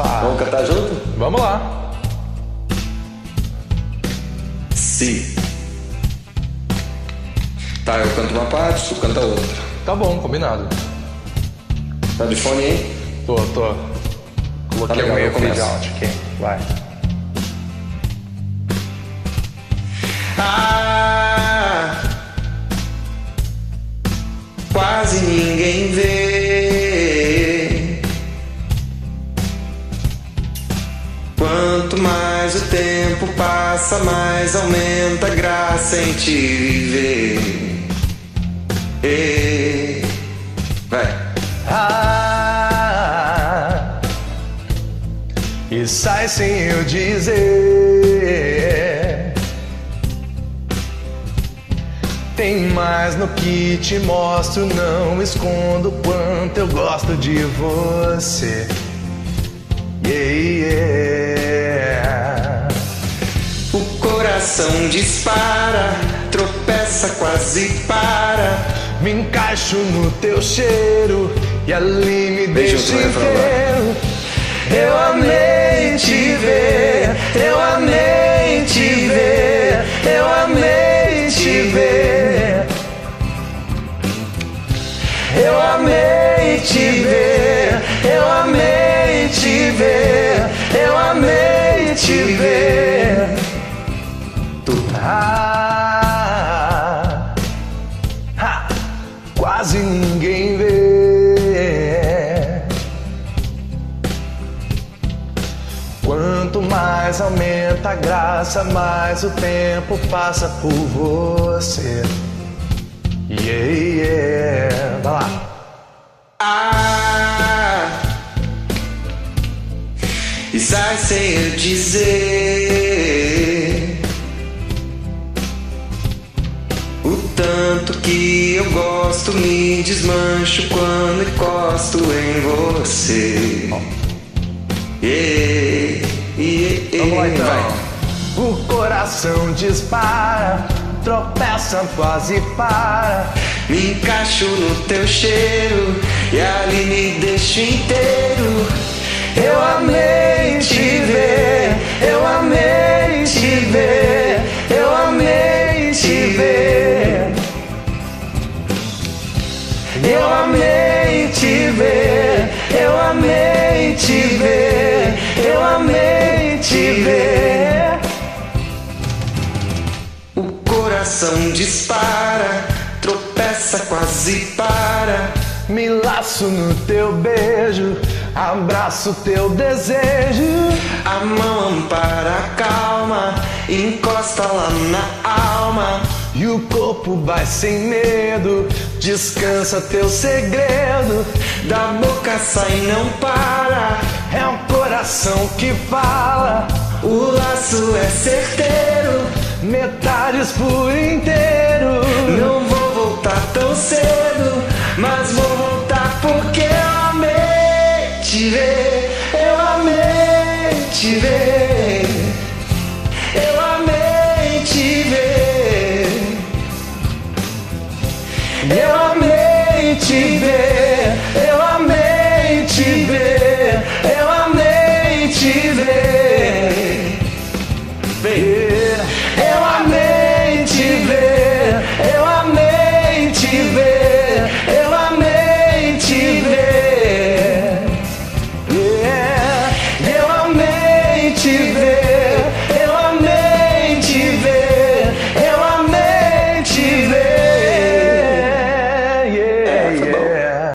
Dispara. Vamos cantar junto? Vamos lá. Sim. Tá, eu canto uma parte, tu canta outra. Tá bom, combinado. Tá de fone aí? Tô, tô. Coloquei Tá legal, o meio out aqui. Vai. Ah, Quanto mais o tempo passa, mais aumenta a graça em te viver. Ei, Vai. Ah, e sai sem eu dizer. Tem mais no que te mostro, não escondo quanto eu gosto de você. Yeah, yeah. Coração dispara, tropeça, quase para. Me encaixo no teu cheiro e ali me Beijo, deixo falar. inteiro. Eu amei te ver, eu amei te ver, eu amei te ver. Eu amei te ver, eu amei te ver, eu amei te ver. Mais aumenta a graça, mais o tempo passa por você. Yeah, yeah. Vai lá. Ah, e sai sem eu dizer o tanto que eu gosto, me desmancho quando encosto em você. Yeah, yeah, yeah. Vamos lá então. Vai. O coração dispara, tropeça, quase para. Me encaixo no teu cheiro e ali me deixo inteiro. Eu amei te ver, eu amei te ver, eu amei te ver. Eu amei te ver, eu amei dispara, tropeça, quase para. Me laço no teu beijo, abraço teu desejo. A mão ampara a calma, encosta lá na alma. E o corpo vai sem medo, descansa teu segredo. Da boca sai não para. É um coração que fala, O laço é certeiro. Metades por inteiro. Não vou voltar tão cedo, mas vou voltar porque eu amei te ver. Eu amei te ver. Eu amei te ver. Eu amei te ver.